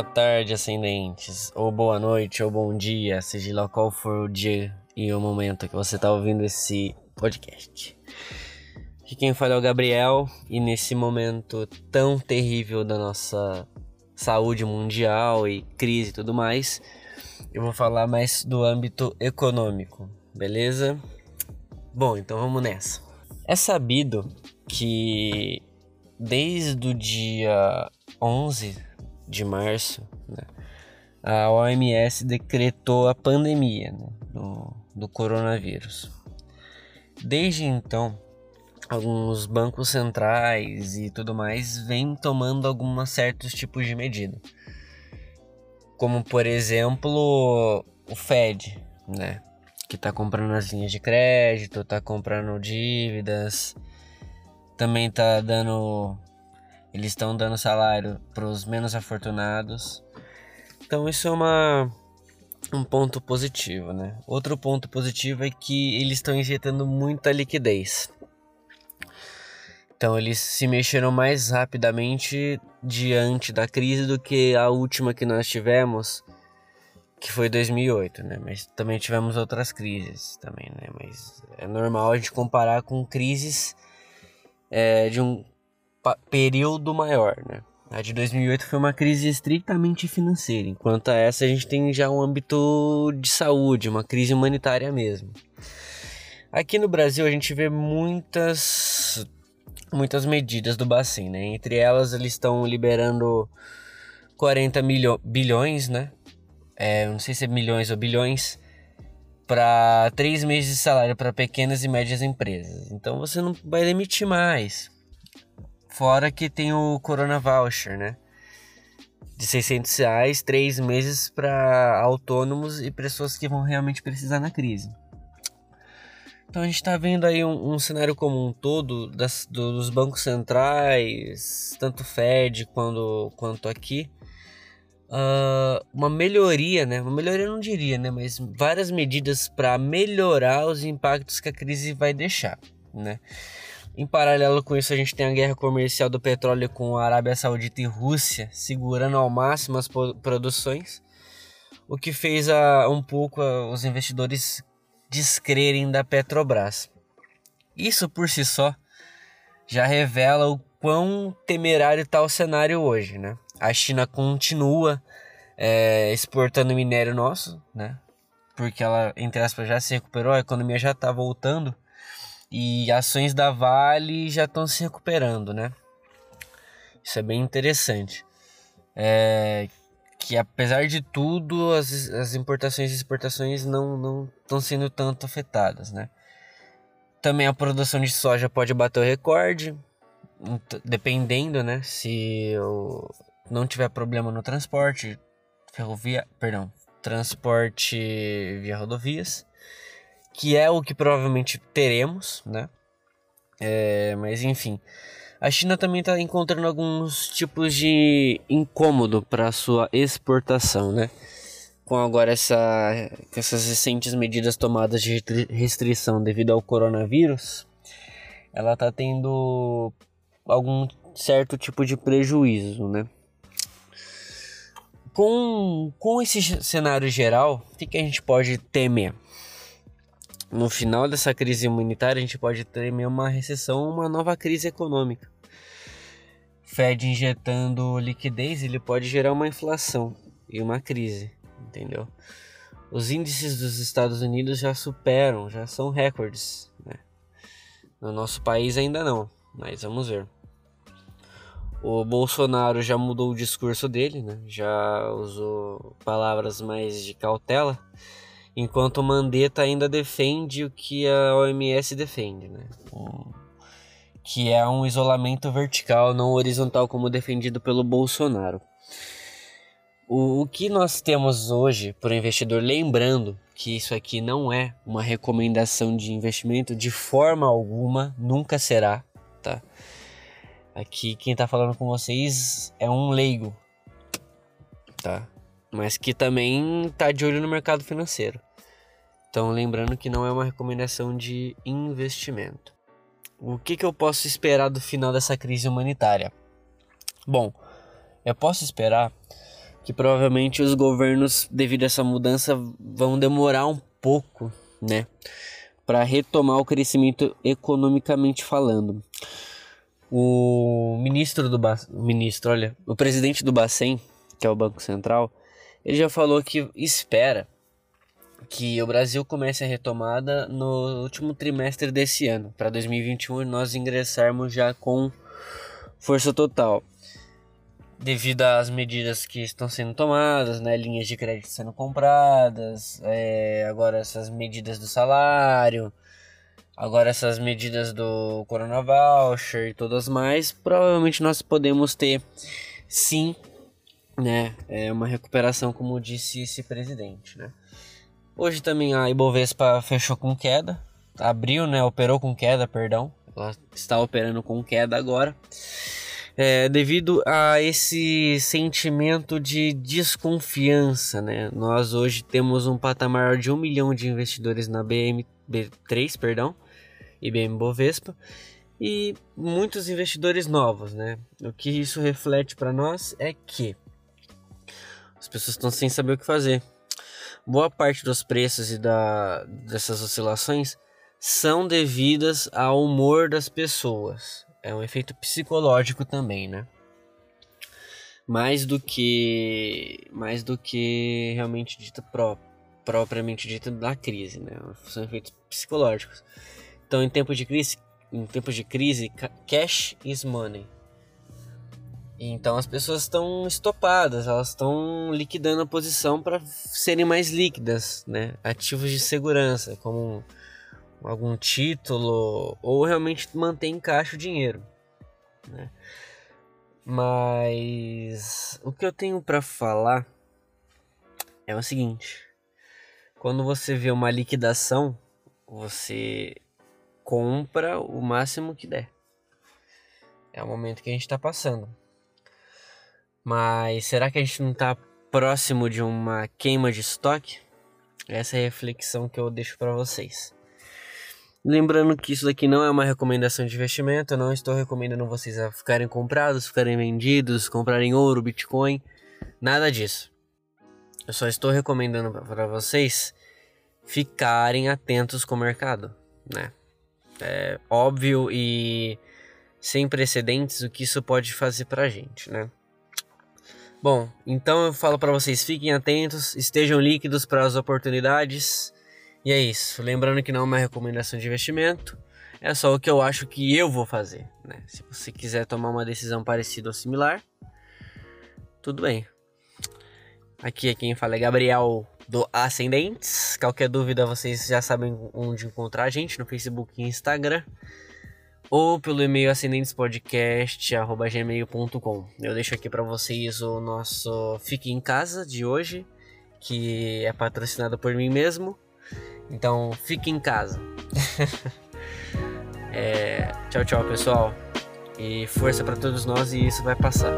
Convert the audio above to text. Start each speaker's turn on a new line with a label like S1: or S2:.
S1: boa tarde, ascendentes, ou boa noite, ou bom dia, seja lá qual for o dia e o momento que você está ouvindo esse podcast. Aqui quem fala é o Gabriel, e nesse momento tão terrível da nossa saúde mundial e crise e tudo mais, eu vou falar mais do âmbito econômico, beleza? Bom, então vamos nessa. É sabido que desde o dia 11 de março, né, a OMS decretou a pandemia né, do, do coronavírus. Desde então, alguns bancos centrais e tudo mais vêm tomando alguns certos tipos de medida. Como por exemplo o Fed, né? Que está comprando as linhas de crédito, está comprando dívidas, também está dando eles estão dando salário para os menos afortunados. Então isso é uma um ponto positivo, né? Outro ponto positivo é que eles estão injetando muita liquidez. Então eles se mexeram mais rapidamente diante da crise do que a última que nós tivemos, que foi 2008, né? Mas também tivemos outras crises também, né? Mas é normal a gente comparar com crises é, de um período maior, né? A de 2008 foi uma crise estritamente financeira, enquanto a essa a gente tem já um âmbito de saúde, uma crise humanitária mesmo. Aqui no Brasil a gente vê muitas muitas medidas do Bacen, né? Entre elas eles estão liberando 40 milho bilhões, né? É, não sei se é milhões ou bilhões para três meses de salário para pequenas e médias empresas. Então você não vai demitir mais. Fora que tem o Corona Voucher, né? De 600 reais, três meses para autônomos e pessoas que vão realmente precisar na crise. Então a gente está vendo aí um, um, cenário como um todo das, dos bancos centrais, tanto Fed quanto, quanto aqui, uh, uma melhoria, né? Uma melhoria eu não diria, né? Mas várias medidas para melhorar os impactos que a crise vai deixar, né? Em paralelo com isso, a gente tem a guerra comercial do petróleo com a Arábia Saudita e Rússia, segurando ao máximo as produções, o que fez a, um pouco a, os investidores descrerem da Petrobras. Isso por si só já revela o quão temerário está o cenário hoje, né? A China continua é, exportando minério nosso, né? Porque ela, entre aspas, já se recuperou, a economia já está voltando e ações da Vale já estão se recuperando, né? Isso é bem interessante. É, que apesar de tudo, as, as importações e exportações não estão sendo tanto afetadas, né? Também a produção de soja pode bater o recorde, dependendo, né? Se não tiver problema no transporte ferrovia, perdão, transporte via rodovias que é o que provavelmente teremos, né? É, mas enfim, a China também está encontrando alguns tipos de incômodo para sua exportação, né? Com agora essa, essas recentes medidas tomadas de restrição devido ao coronavírus, ela está tendo algum certo tipo de prejuízo, né? Com, com esse cenário geral, o que, que a gente pode temer? No final dessa crise humanitária a gente pode ter uma recessão, uma nova crise econômica. Fed injetando liquidez, ele pode gerar uma inflação e uma crise, entendeu? Os índices dos Estados Unidos já superam, já são recordes. Né? No nosso país ainda não, mas vamos ver. O Bolsonaro já mudou o discurso dele, né? já usou palavras mais de cautela enquanto o Mandetta ainda defende o que a OMS defende, né? que é um isolamento vertical, não horizontal como defendido pelo Bolsonaro. O, o que nós temos hoje para o investidor, lembrando que isso aqui não é uma recomendação de investimento de forma alguma, nunca será, tá? Aqui quem está falando com vocês é um leigo, tá? mas que também está de olho no mercado financeiro. Então, lembrando que não é uma recomendação de investimento. O que, que eu posso esperar do final dessa crise humanitária? Bom, eu posso esperar que provavelmente os governos, devido a essa mudança, vão demorar um pouco, né, para retomar o crescimento economicamente falando. O ministro do ba... ministro, olha, o presidente do Bacen, que é o Banco Central, ele já falou que espera que o Brasil comece a retomada no último trimestre desse ano, para 2021 nós ingressarmos já com força total. Devido às medidas que estão sendo tomadas, né, linhas de crédito sendo compradas, é, agora essas medidas do salário, agora essas medidas do Corona Voucher e todas mais, provavelmente nós podemos ter sim né, é uma recuperação, como disse esse presidente, né. Hoje também a Ibovespa fechou com queda, abriu, né, operou com queda, perdão, ela está operando com queda agora, é, devido a esse sentimento de desconfiança, né, nós hoje temos um patamar de um milhão de investidores na BM3, perdão, IBM Bovespa, e muitos investidores novos, né, o que isso reflete para nós é que as pessoas estão sem saber o que fazer. Boa parte dos preços e da, dessas oscilações são devidas ao humor das pessoas. É um efeito psicológico também, né? Mais do que mais do que realmente dita pró, propriamente dita da crise, né? São efeitos psicológicos. Então, em tempos de crise, em tempos de crise, cash is money. Então as pessoas estão estopadas, elas estão liquidando a posição para serem mais líquidas, né? Ativos de segurança, como algum título ou realmente manter em caixa o dinheiro, né? Mas o que eu tenho para falar é o seguinte: quando você vê uma liquidação, você compra o máximo que der. É o momento que a gente está passando. Mas será que a gente não está próximo de uma queima de estoque? Essa é a reflexão que eu deixo para vocês. Lembrando que isso daqui não é uma recomendação de investimento, eu não estou recomendando vocês a ficarem comprados, ficarem vendidos, comprarem ouro, bitcoin, nada disso. Eu só estou recomendando para vocês ficarem atentos com o mercado, né? É óbvio e sem precedentes o que isso pode fazer pra gente, né? Bom, então eu falo para vocês, fiquem atentos, estejam líquidos para as oportunidades. E é isso. Lembrando que não é uma recomendação de investimento, é só o que eu acho que eu vou fazer. Né? Se você quiser tomar uma decisão parecida ou similar, tudo bem. Aqui é quem fala é Gabriel do Ascendentes. Qualquer dúvida, vocês já sabem onde encontrar a gente no Facebook e Instagram ou pelo e-mail ascendentespodcast.gmail.com. Eu deixo aqui para vocês o nosso Fique em Casa de hoje, que é patrocinado por mim mesmo. Então, fique em casa. é, tchau, tchau, pessoal. E força para todos nós e isso vai passar.